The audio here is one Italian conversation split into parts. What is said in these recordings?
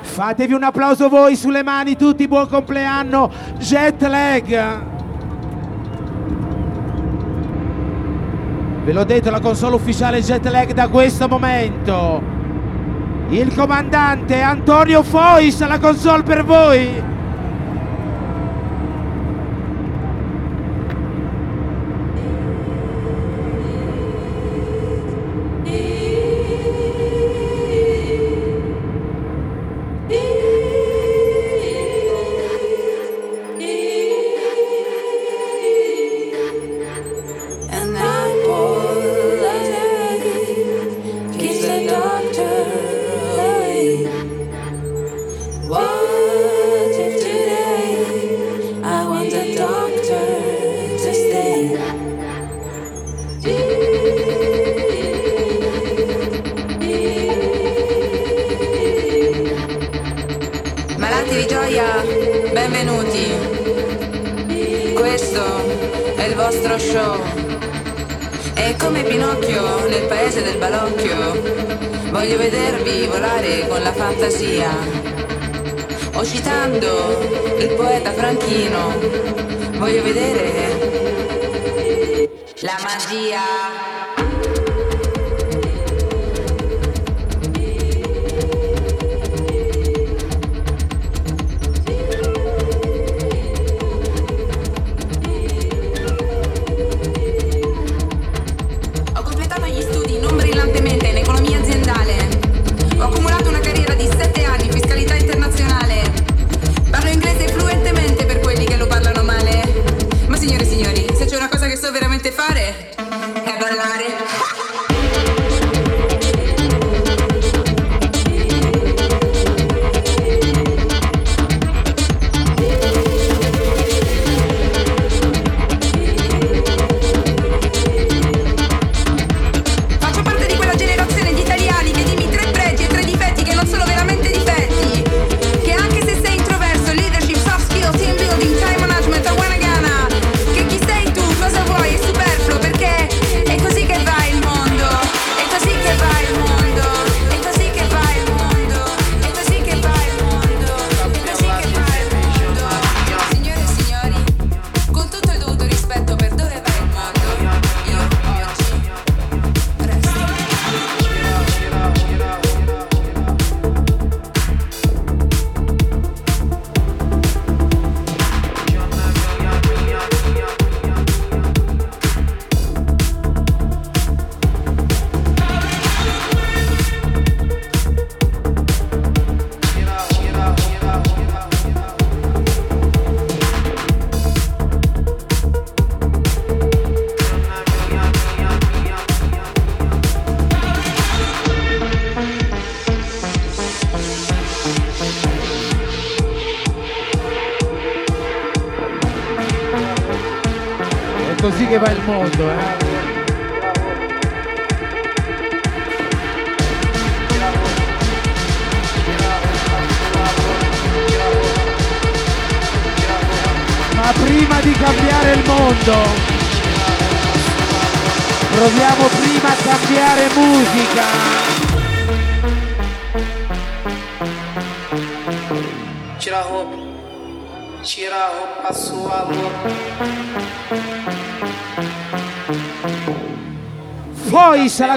Fatevi un applauso voi sulle mani tutti, buon compleanno, jet lag. Ve l'ho detto, la console ufficiale jet lag da questo momento. Il comandante Antonio Fois, la console per voi.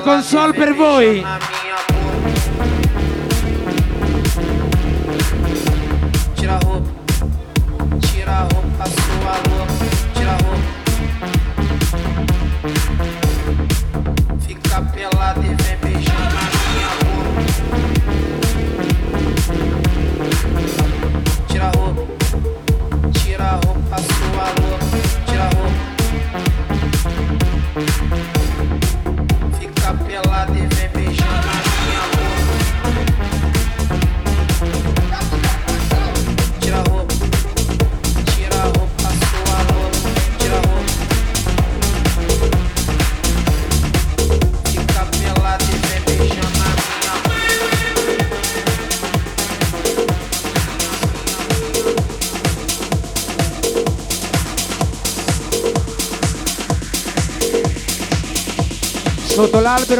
Console per voi.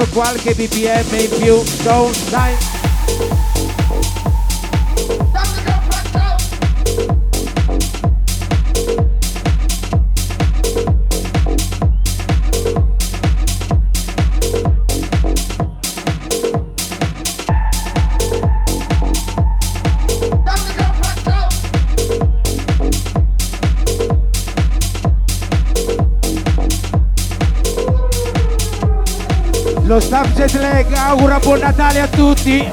Qualche bpm in più don't time Lo staff jet lag augura buon Natale a tutti.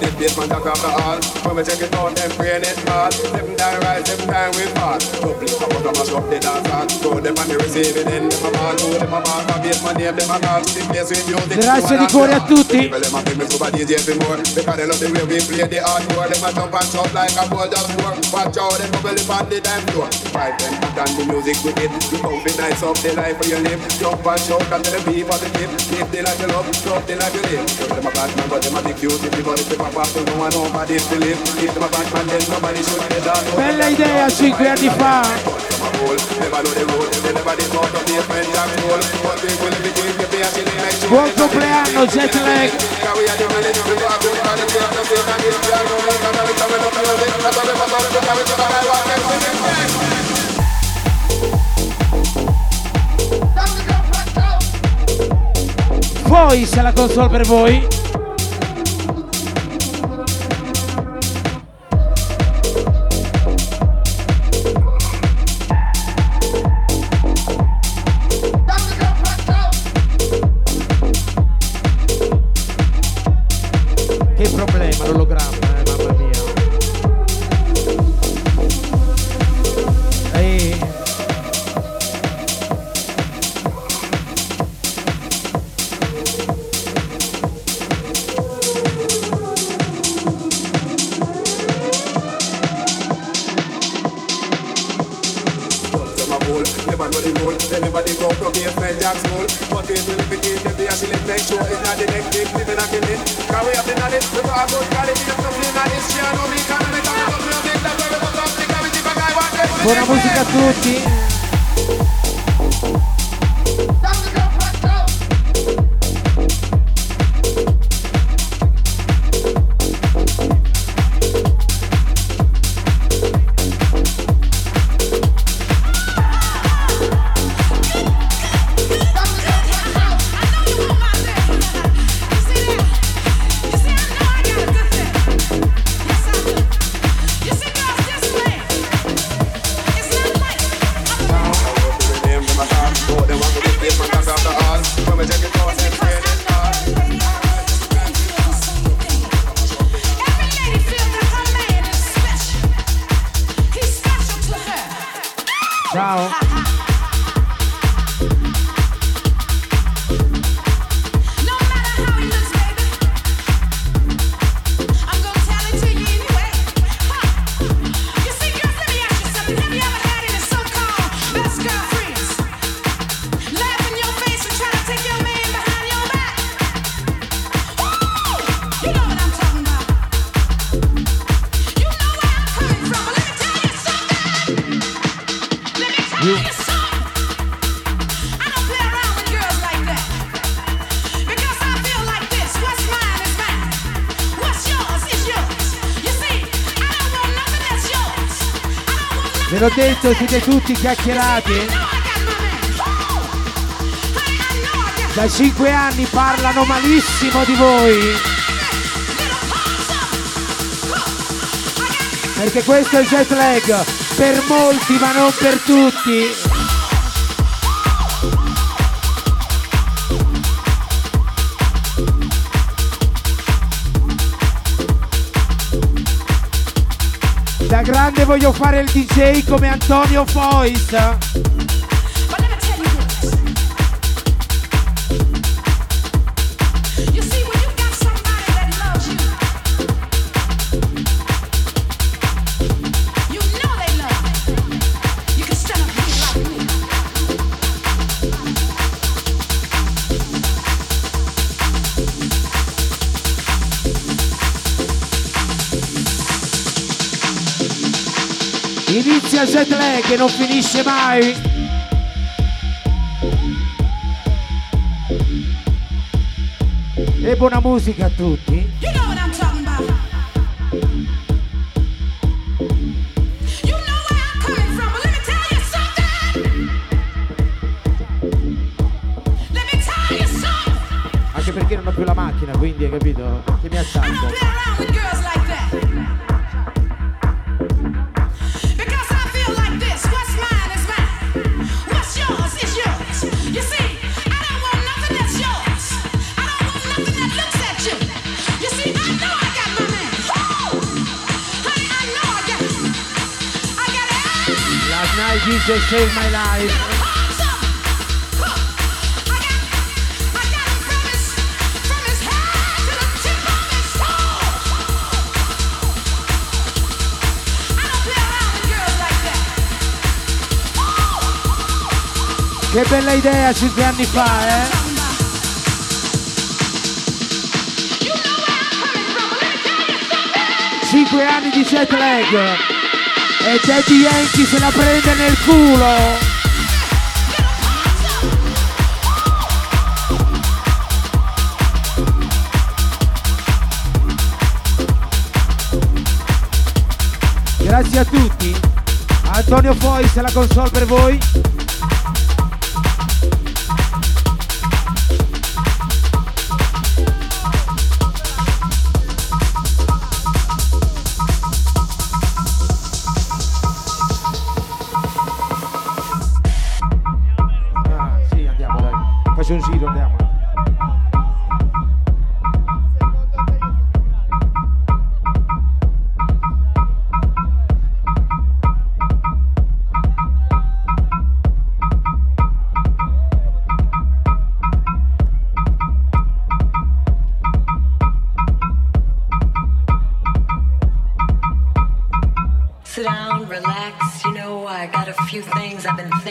Name them a call. Both them want to this basement jack off the hall. When we check it out, them brain it hard. Seven time rise, seven time we fall. Public come out, come shop the dance hall. Throw them on the receiving end, them a ball. Throw them a ball, for basement name them a call. This place with music. Grazie di cuore a tutti. Well, them a bring me super DJ for more. Because they love the way we play the hardcore. Them a jump and shout like a ball just score. Watch out, them bubble up on the time door. Five them on the music with it. You come be nice up the life for your live. Jump and shout and tell the people the tip. Live the life you love, love the life you live. Them a bad man, but them a big cute. If you gonna Bella idea 5 anni fa. Buon compleanno Jet Lag. Voice la console per voi. Detto, siete tutti chiacchierati? Da 5 anni parlano malissimo di voi. Perché questo è il jet lag. Per molti ma non per tutti. Da grande voglio fare il DJ come Antonio Fois. Inizia il jet lag e non finisce mai. E buona musica a tutti. You know what I'm talking about. You know where I'm coming from, but let me tell you something. Let me tell you something. Anche perché non ho più la macchina, quindi hai capito? Che mi I attacco. DJ Save My Life. Che bella idea cinque anni fa, eh! Cinque anni di jet lag! E Daddy Yankee se la prende nel culo! Grazie a tutti, Antonio Foy se la console per voi.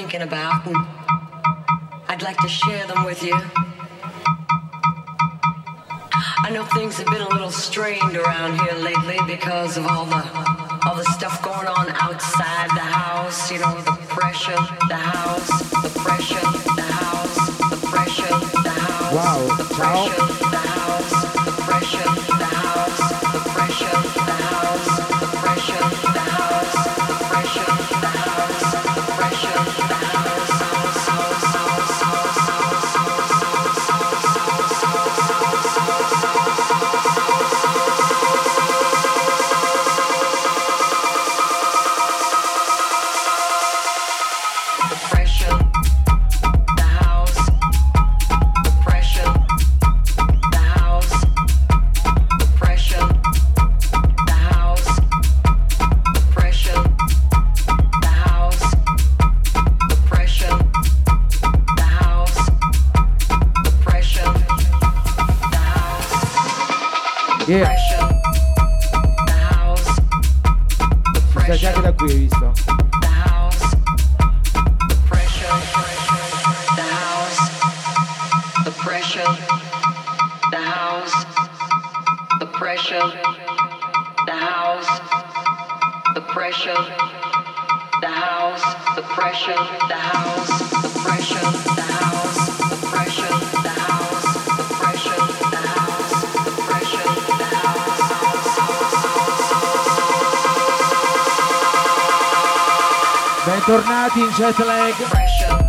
thinking about. yeah. King Jetlag. Pressure.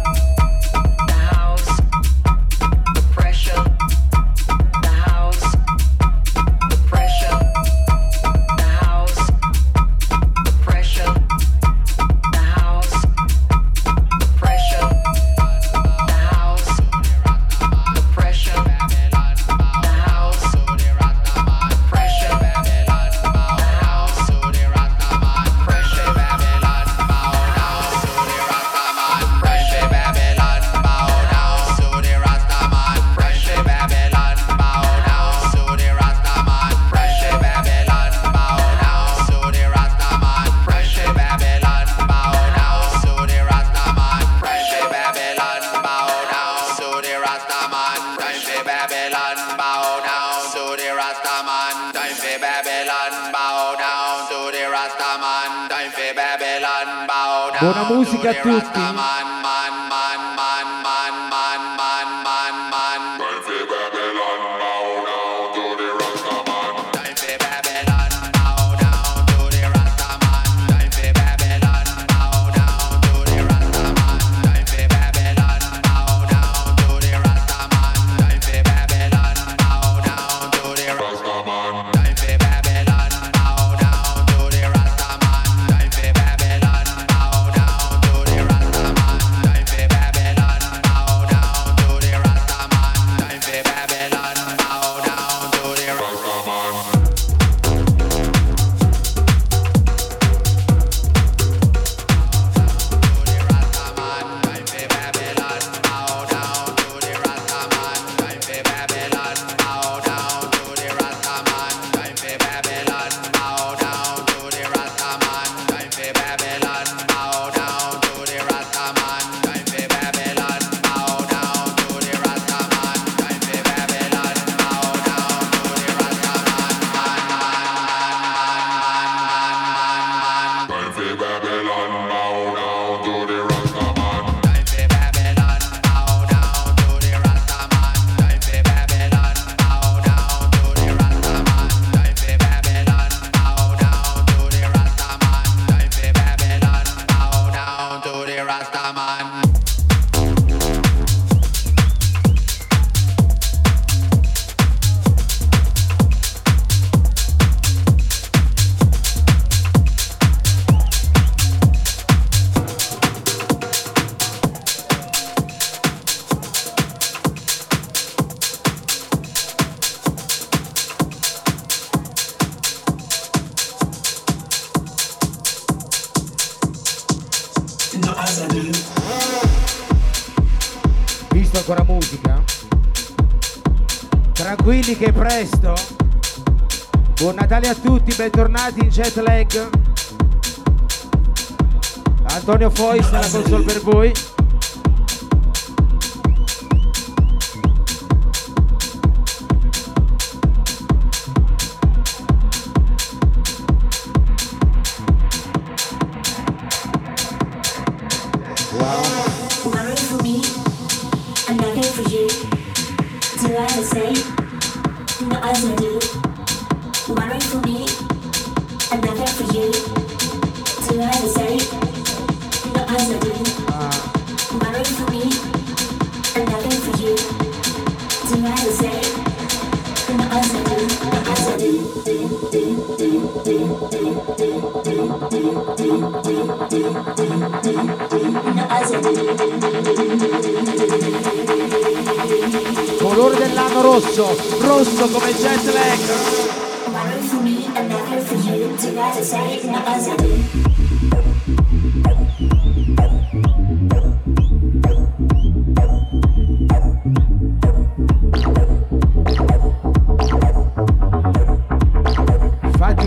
Natale a tutti, bentornati in jet lag. Antonio Fois alla console per voi.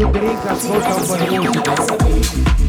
rubricas voltam por música.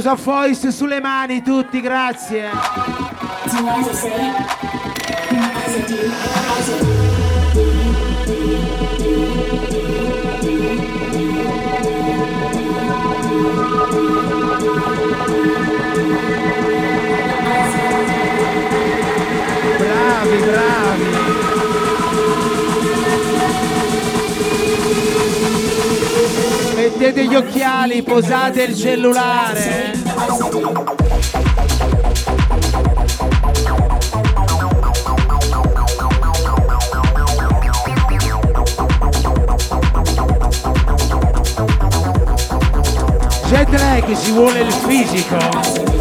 Applauso a Fois sulle mani tutti, grazie. Bravi, bravi. Mettete gli occhiali, posate il cellulare. Jet lag ci vuole il fisico.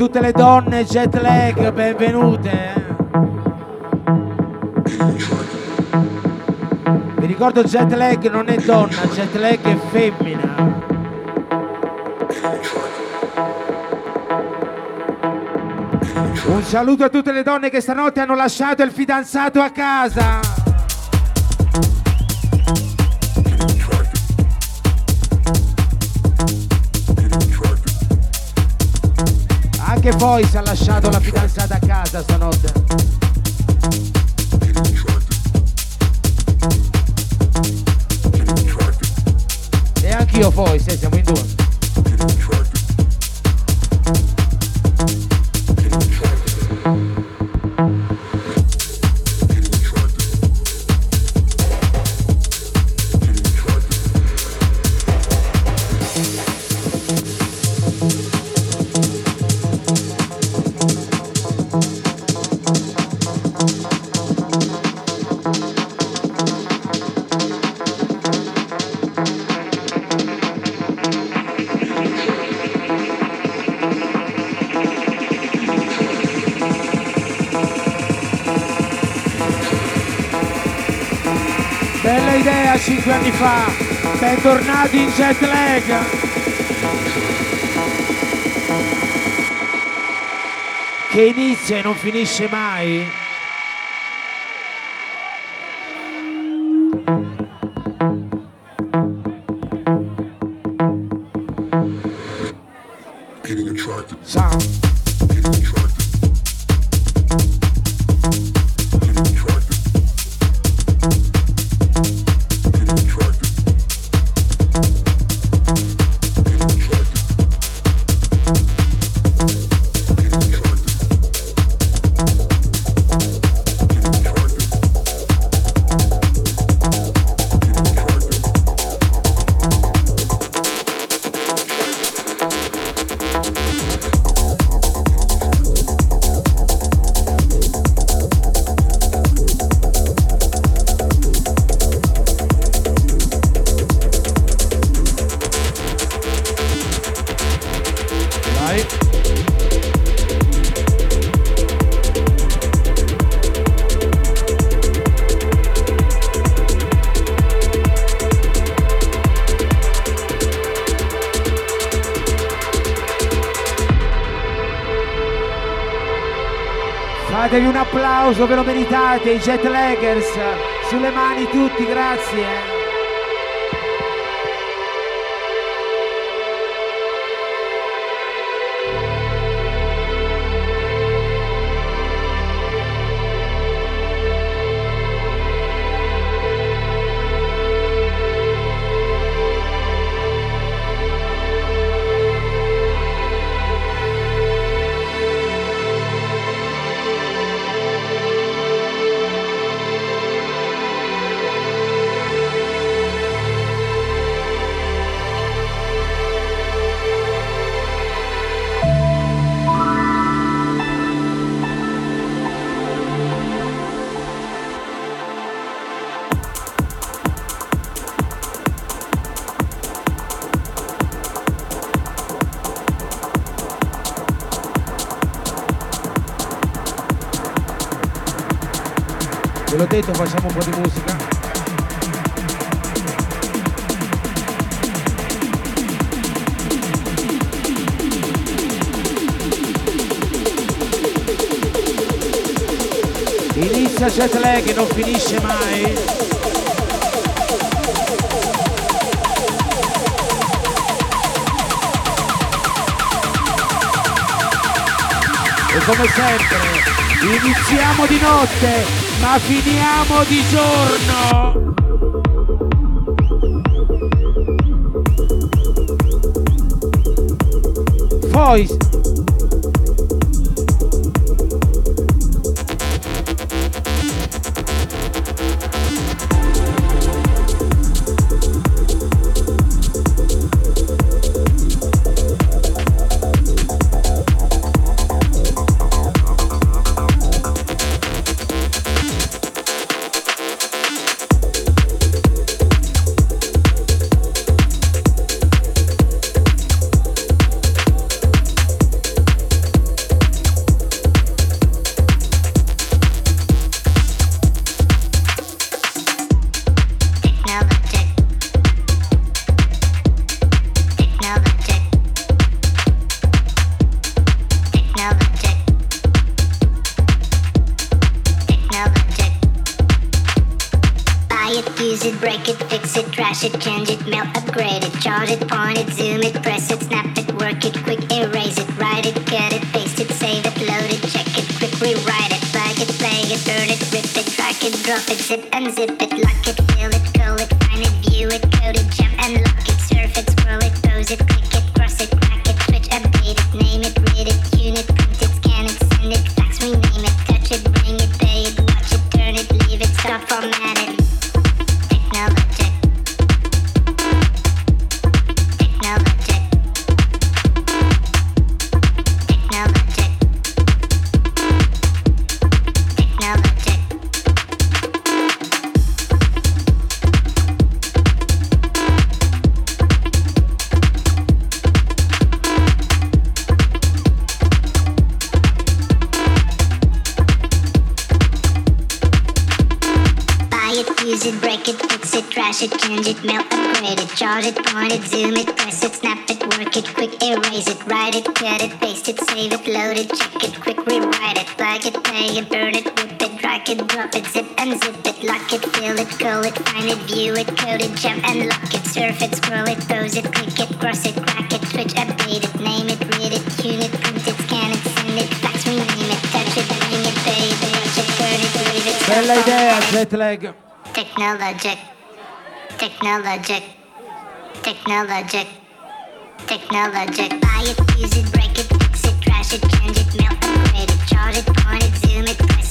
Tutte le donne jet lag, benvenute. Vi ricordo jet lag non è donna, jet lag è femmina. Un saluto a tutte le donne che stanotte hanno lasciato il fidanzato a casa. Anche si è lasciato la fidanzata a casa stanotte. E anch'io poi, se siamo in due. Fa. Bentornati in jet lag. Che inizia e non finisce mai. Fatevi un applauso, ve lo meritate, i jet laggers. Sulle mani tutti, grazie. Facciamo un po' di musica. Inizia jet lag e non finisce mai. Come sempre, iniziamo di notte, ma finiamo di giorno. Voice. Use it, break it, fix it, trash it, change it, melt, upgrade it, charge it, point it, zoom it, press it, snap it, work it, quick erase it, write it, cut it, paste it, save it, load it, check it, quick rewrite it, plug it, play it, burn it, rip it, track it, drop it, zip unzip it, lock it, fill it, load it, check it, quick rewrite it, plug it, play it, burn it, whip it, drag it, drop it, zip and zip it, lock it, fill it, call it, find it, view it, code it, jump and lock it, surf it, scroll it, pose it, click it, cross it, crack it, switch, update it, name it, read it, tune it, print it, scan it, send it, fax, rename it, touch it, bring it, pay it, rush it, turn it, leave it, Technologic. Technologic. Technologic. Technologic. Technologic. Buy it, use it, break it it, change it, melt, grab it, chart it, point it, zoom it, press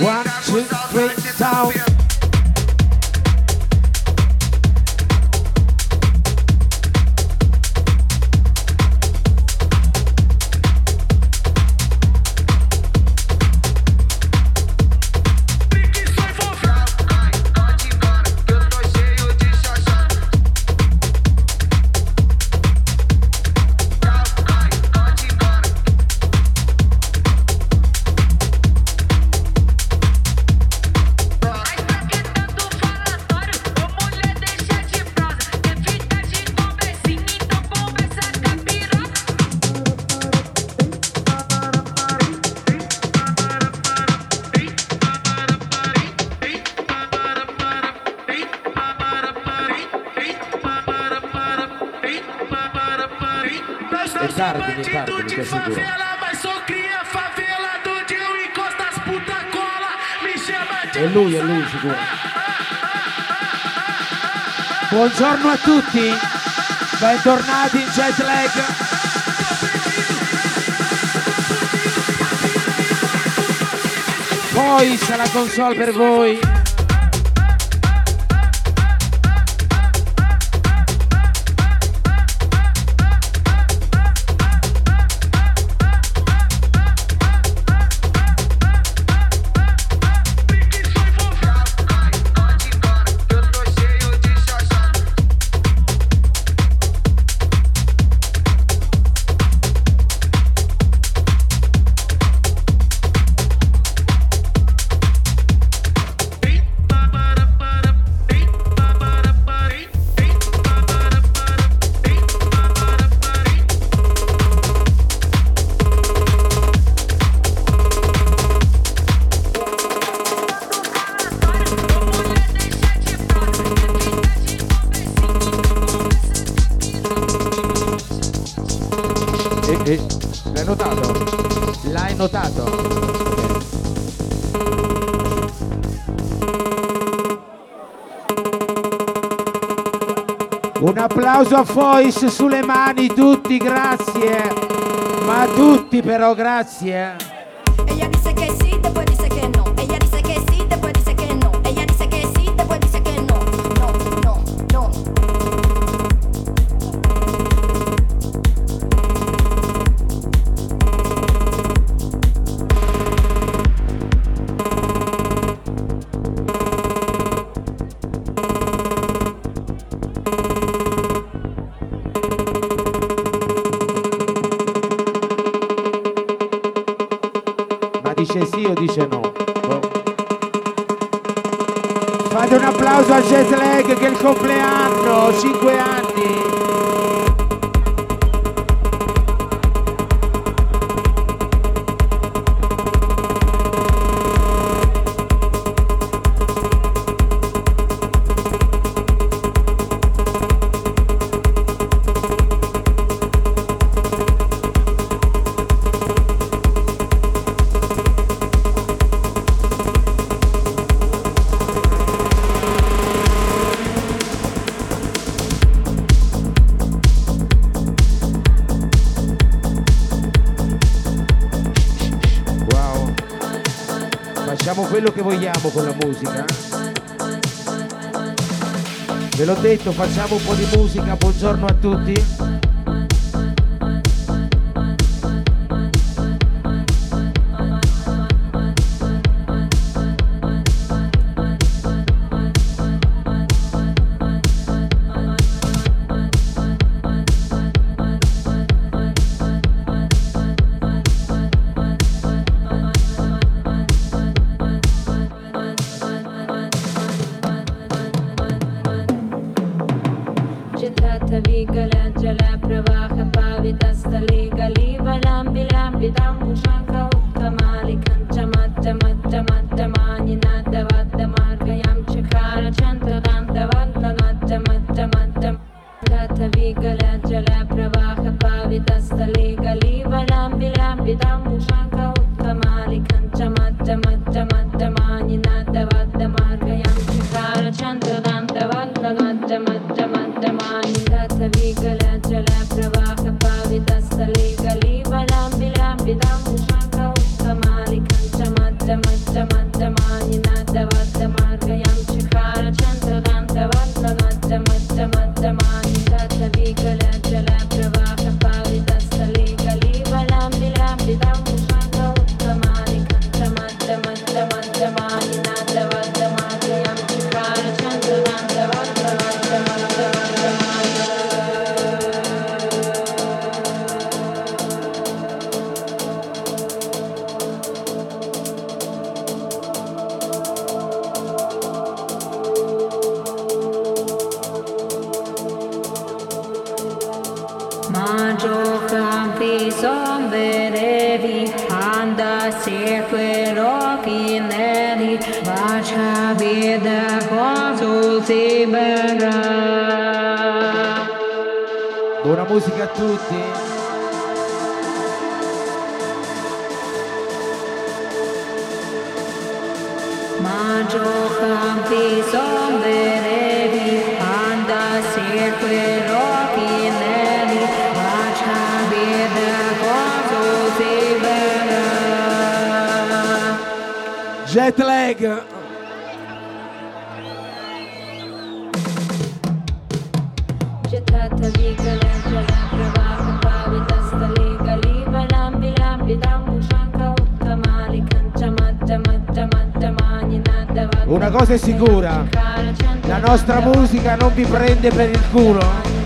One, two, three. Buongiorno a tutti, bentornati in Jet Lag. Poi c'è la console per voi. sua voice sulle mani tutti, grazie. Ma tutti però, grazie. quello che vogliamo con la musica. Eh? Ve l'ho detto, facciamo un po' di musica, buongiorno a tutti. soledad. figura. La nostra musica non vi prende per il culo. Eh.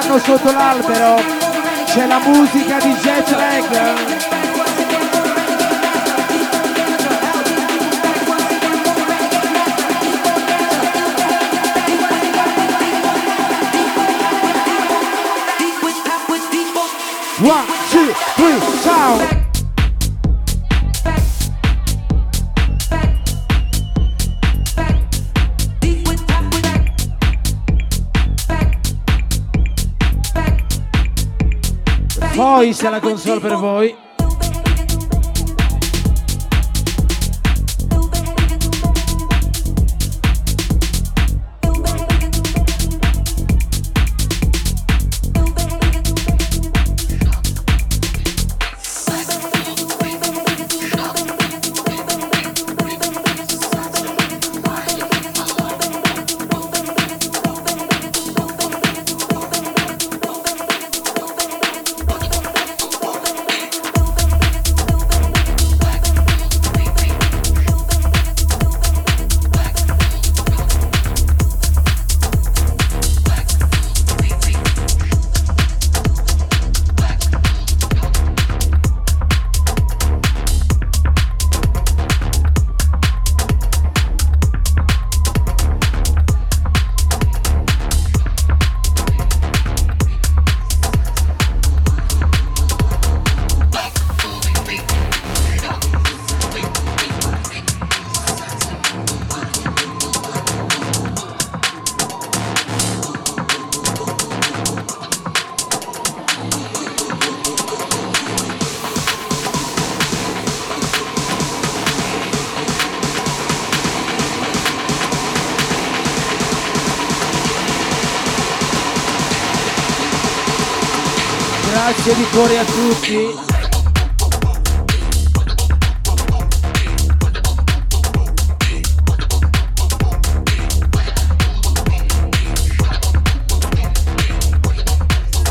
stanno sotto l'albero c'è la musica di Jet Lag One, two, three, ciao! Fois alla console per voi. Cuore a tutti.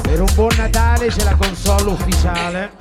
Per un buon Natale c'è la console ufficiale.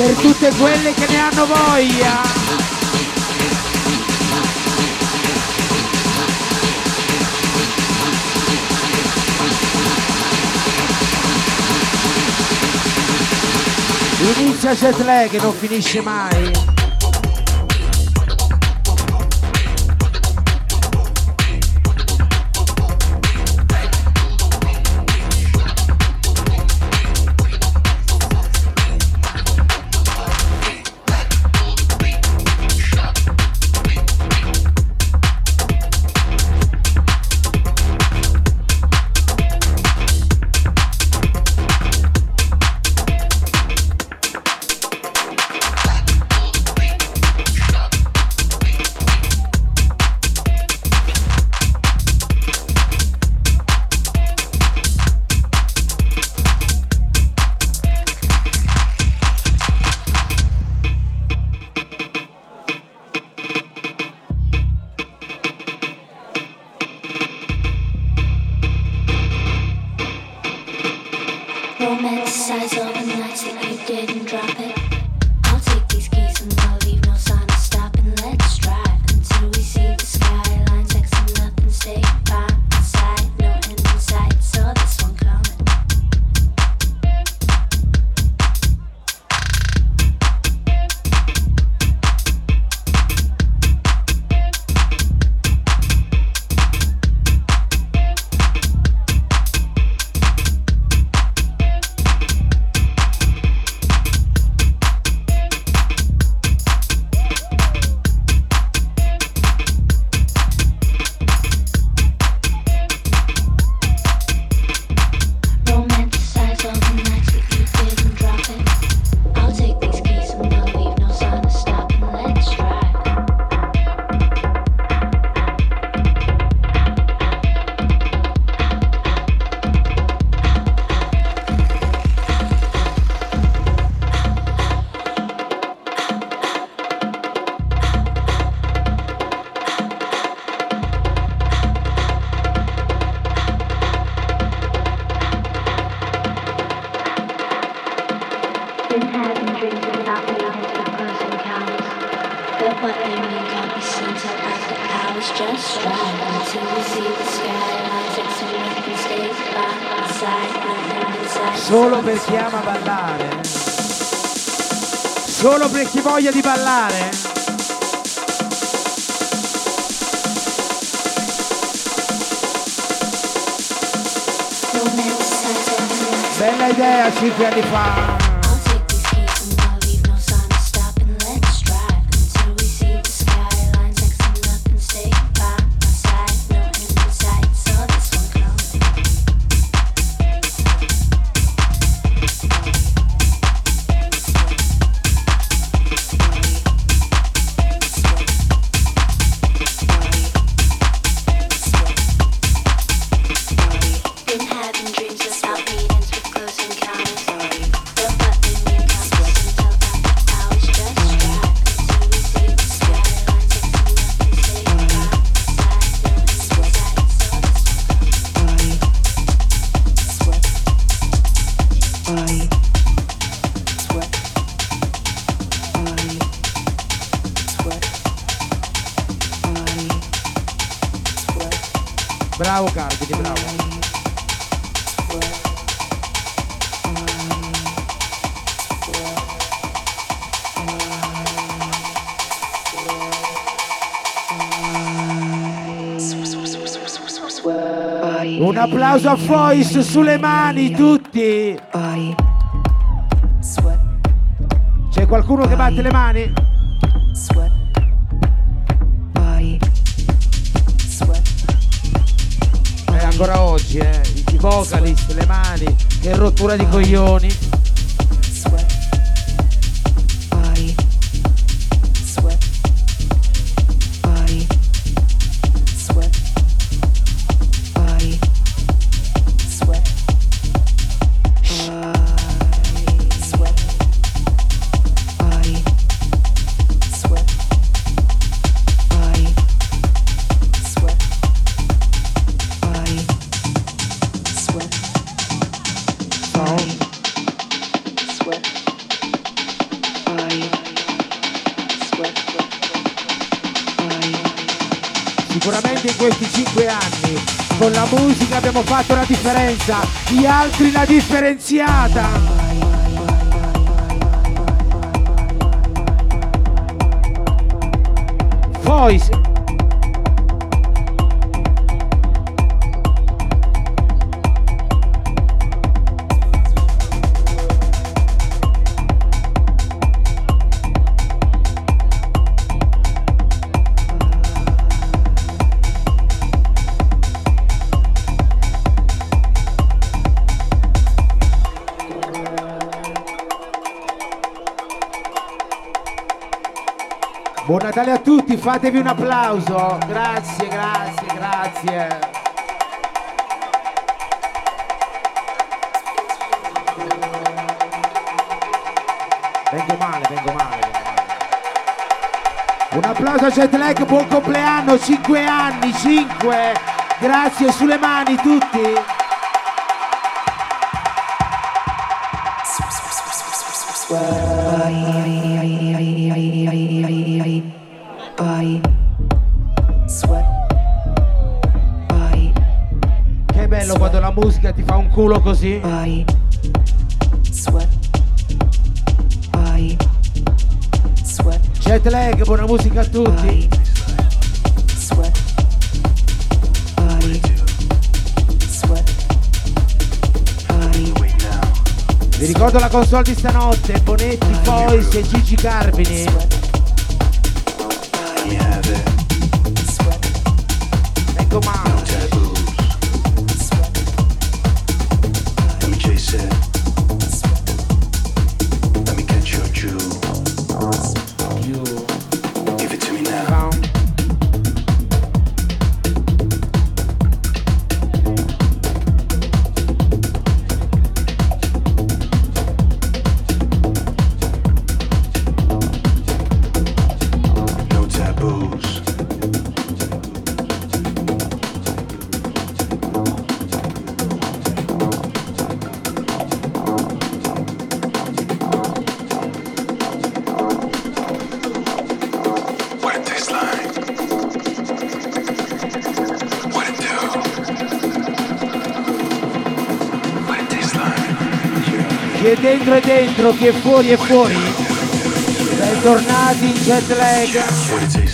Per tutte quelle che ne hanno voglia. Inizia jet lag e non finisce mai. Voglia di ballare. Bella idea 5 anni fa. Applauso a Fois sulle mani tutti. C'è qualcuno che batte le mani? Eh, ancora oggi, eh. I vocalist, le mani, che rottura di coglioni. Altri la differenziata. Voice. Natale a tutti, fatevi un applauso. Grazie, grazie, grazie. Vengo male, vengo male. Un applauso a Jetlag, buon compleanno, 5 anni, 5. Grazie, sulle mani tutti. Che culo così. Jetlag, buona musica a tutti. Vi ricordo la console di stanotte, Bonetti, Voice e Gigi Carpini. dentro, chi è fuori è fuori. Bentornati in jet lag.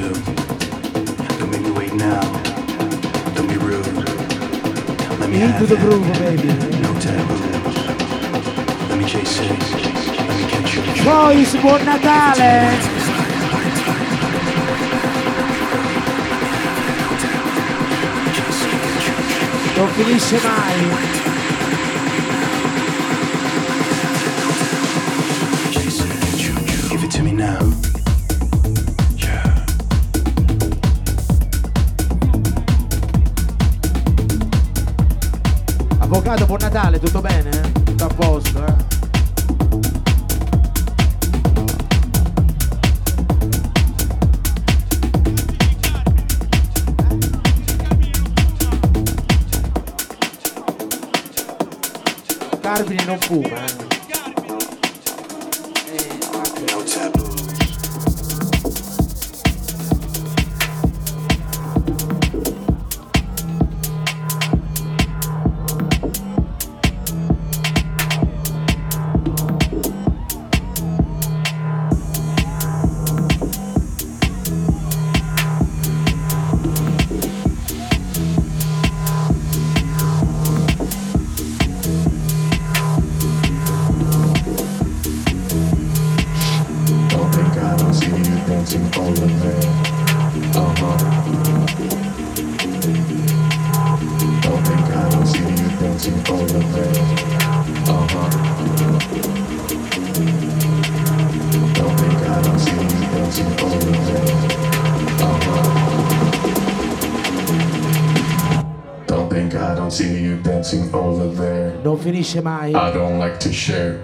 don't make me wait now. Don't be rude. Let me Into the groove, baby. No taboo. Let me chase it. Let me catch you. Poi, si buon Natale! Non finisce mai! to me now. Natale tutto bene? Tutto a posto? I don't like to share.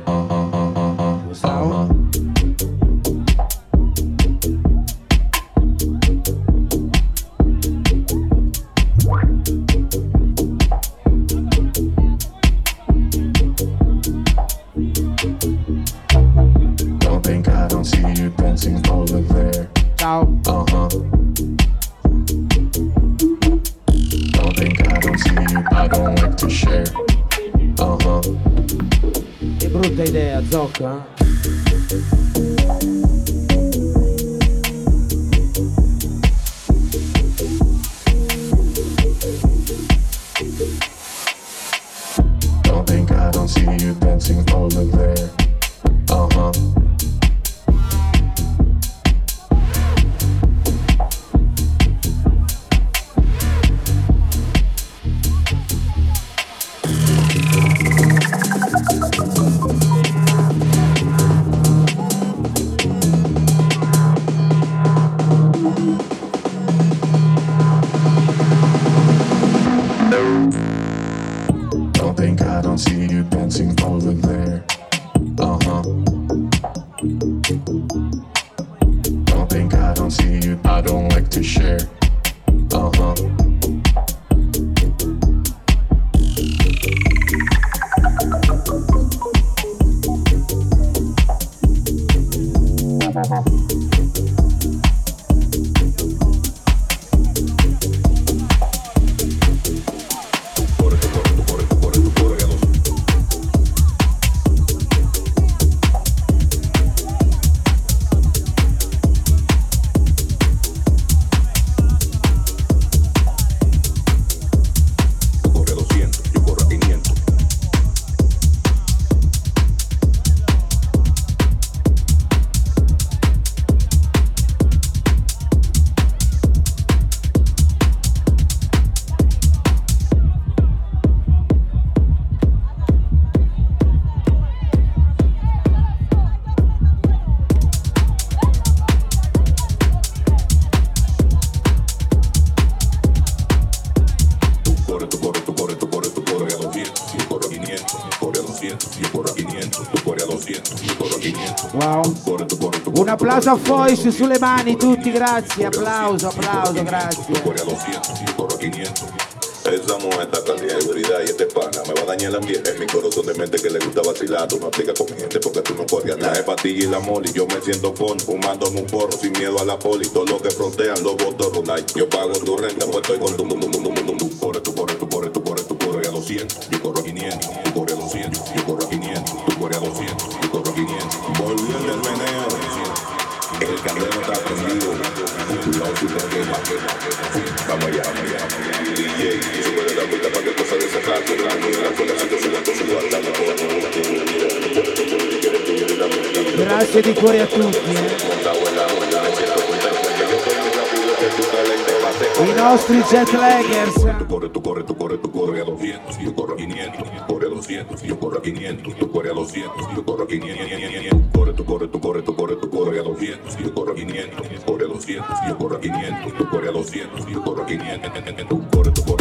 Applauso a Foish sulle mani, tutti grazie, applauso, applauso, grazie. Esa mujer está cantidad de seguridad y este pana me va a dañar el ambiente. En mi corazón de mente que le gusta vacilar, tú no aplicas con mi gente porque tú no corrías nada. Es para ti y la moli, yo me siento con, fumándome un porro sin miedo a la poli. Todo lo que frontean los botones, yo pago tu renta, pues estoy con tu mundo. hace mi cuore a tutti. I nostri jet laggers. A yo corro a 500, a yo corro a 500, a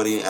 starting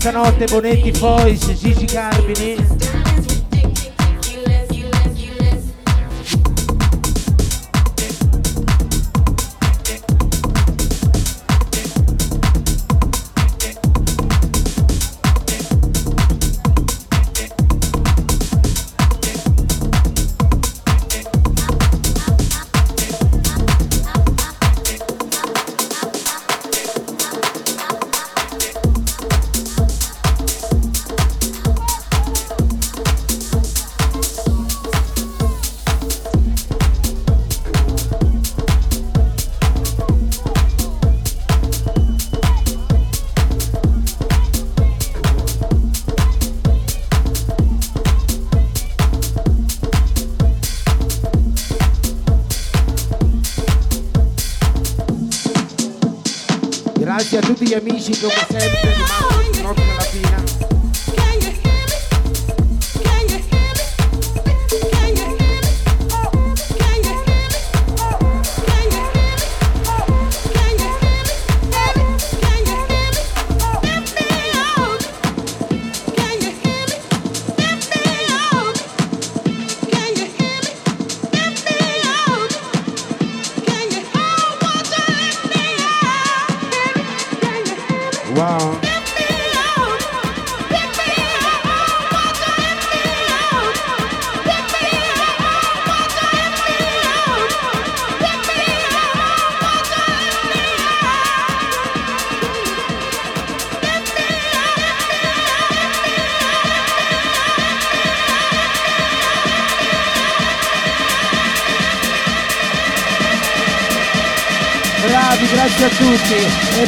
stanotte Bonetti Fois, Gigi Carbini Jingle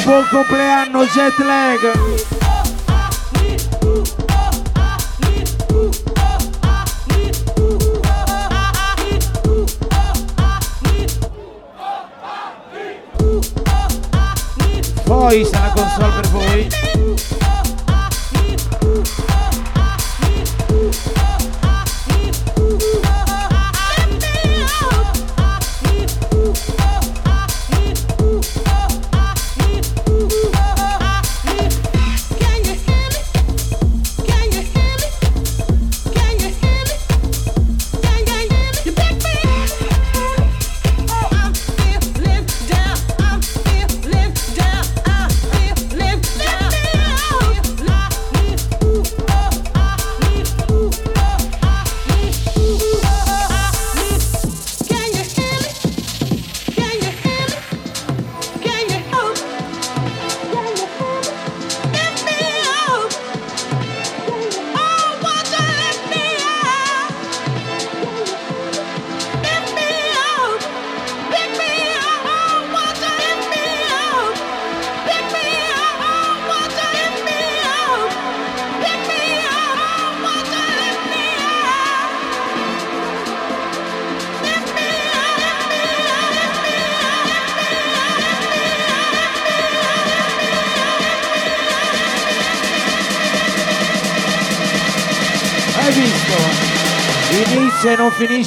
buon compleanno Jet Lag!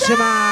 します。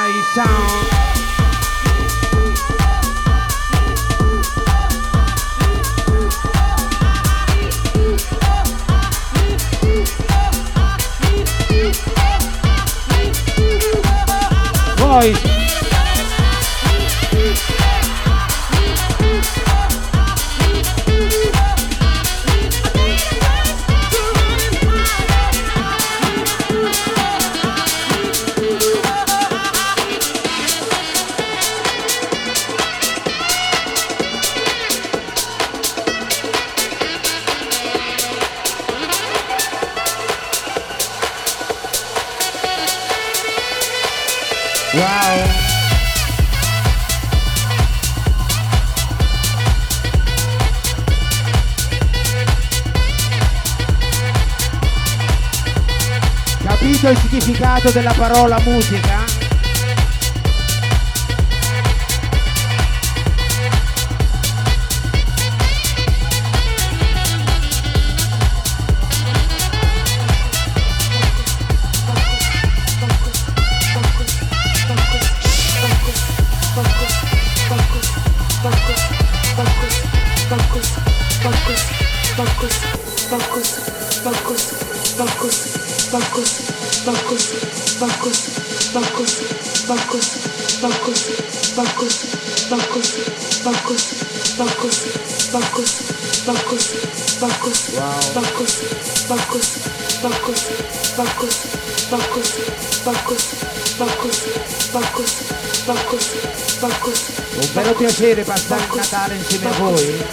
Significato della parola musica? Un vero piacere passare il Natale insieme a voi.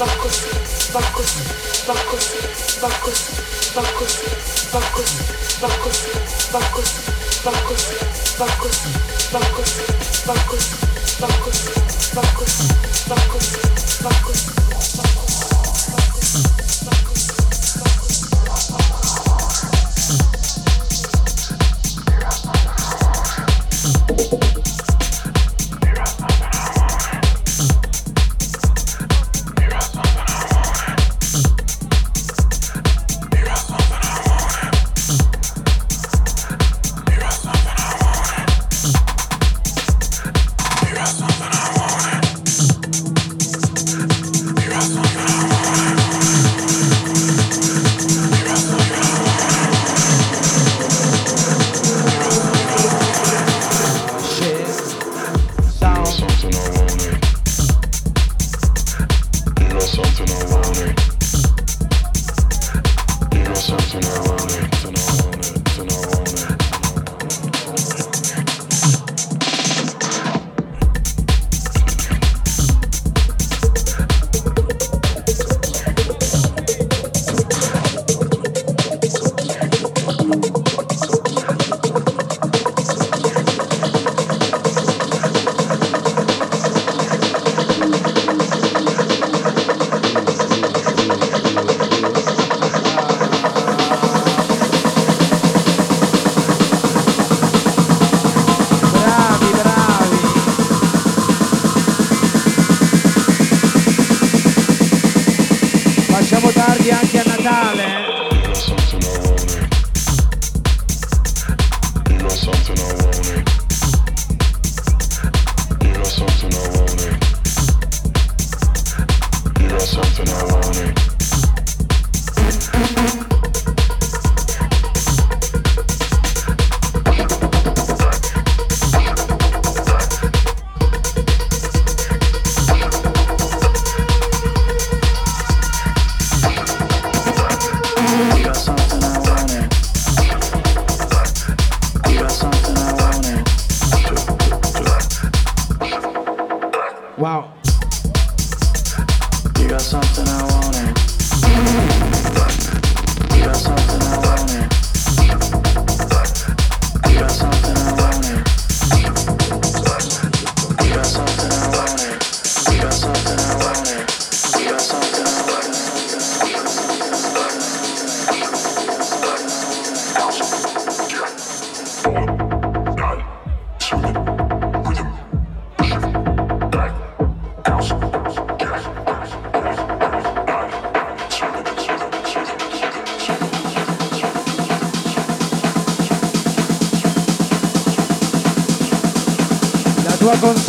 Facciamo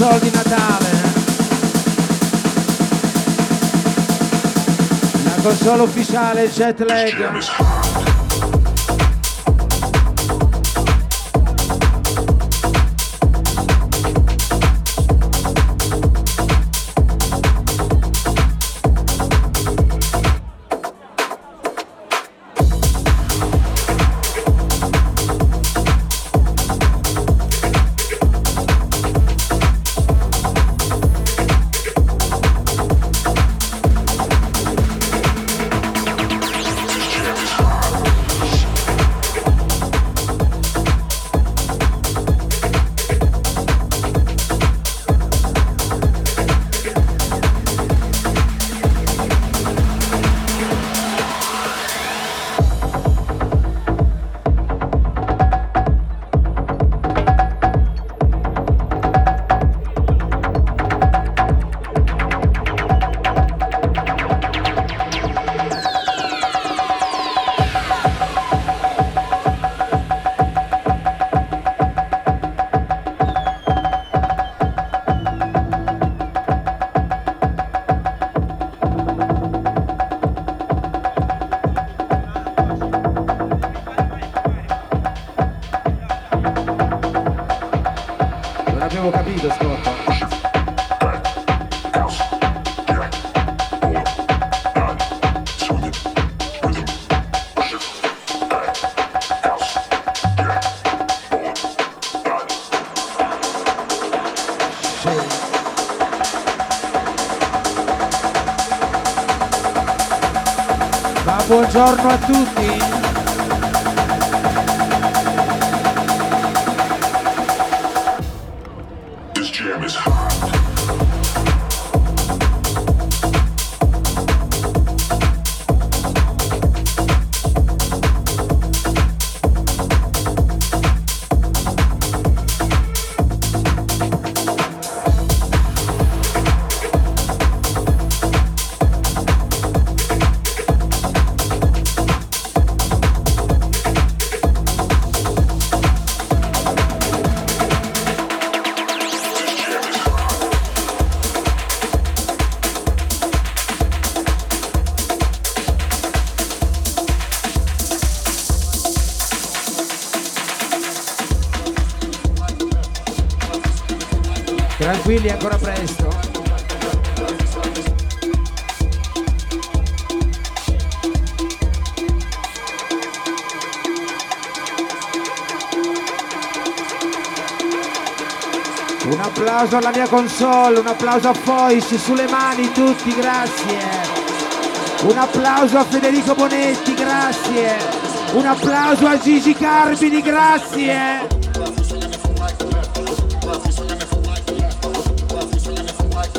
console di Natale. La console ufficiale Jet Lag. Buongiorno a tutti. Applauso alla mia console, un applauso a Fois, sulle mani tutti, grazie. Un applauso a Federico Bonetti, grazie. Un applauso a Gigi Carbini, grazie.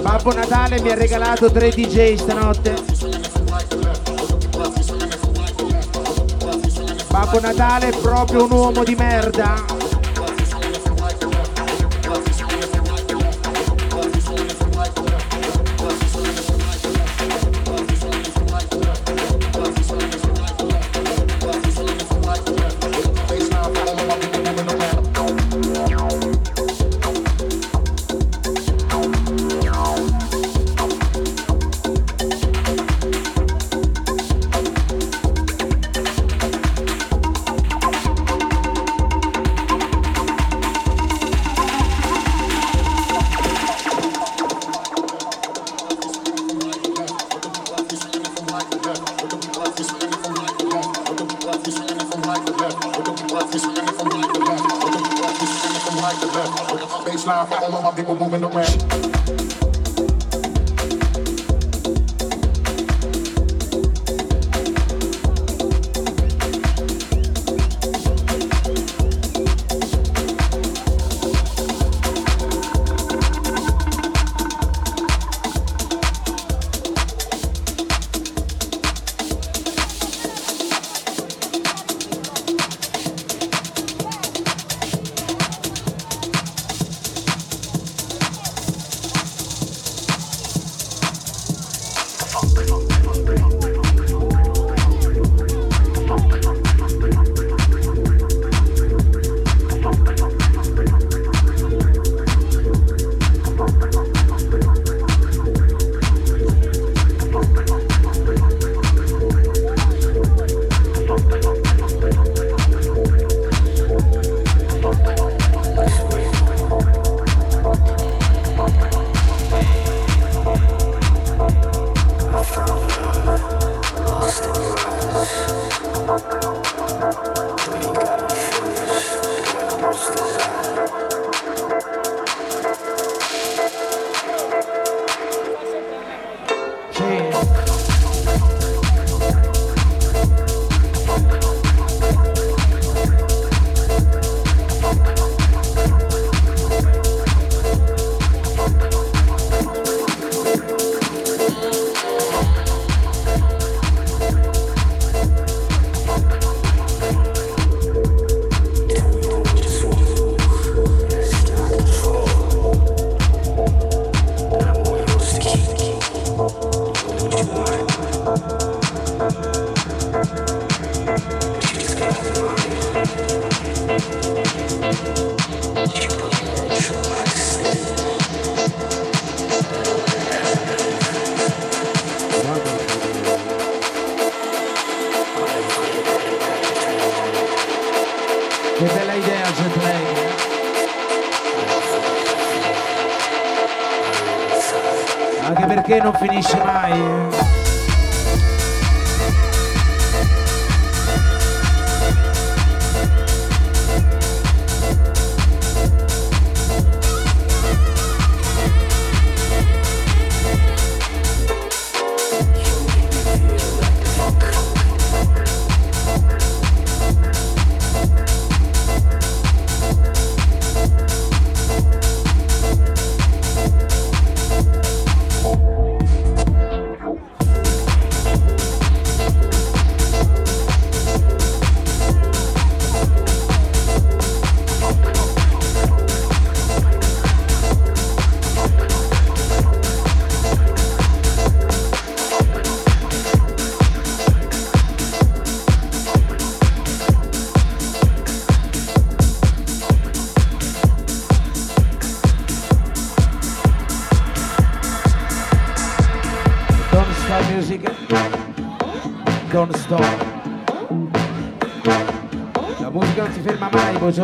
Babbo Natale mi ha regalato tre DJ stanotte. Babbo Natale è proprio un uomo di merda.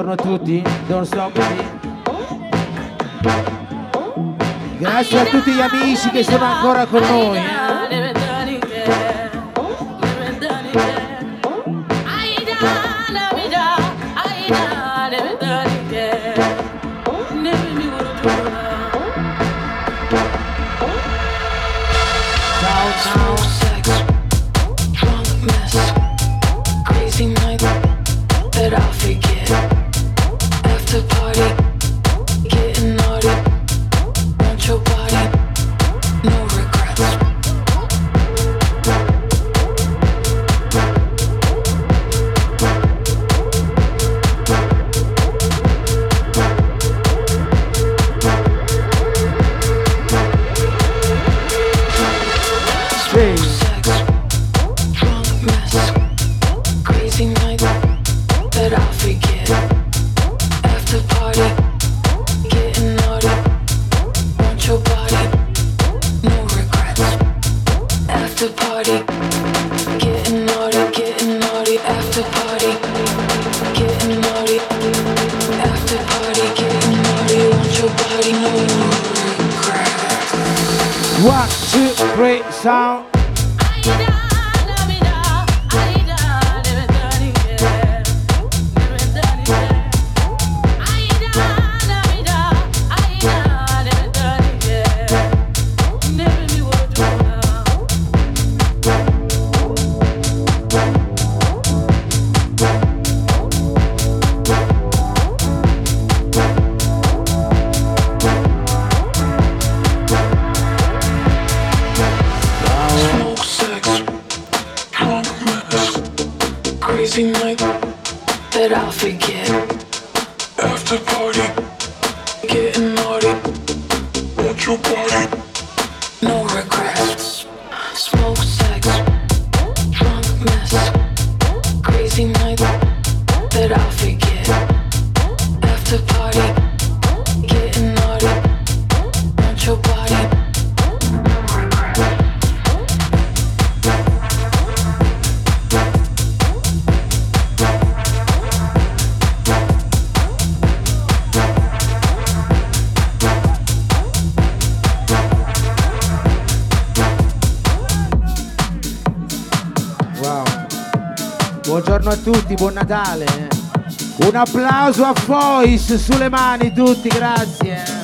buongiorno a tutti, non so Grazie a tutti gli amici che sono ancora con noi. Eh. Natale. Un applauso a Fois sulle mani tutti, grazie.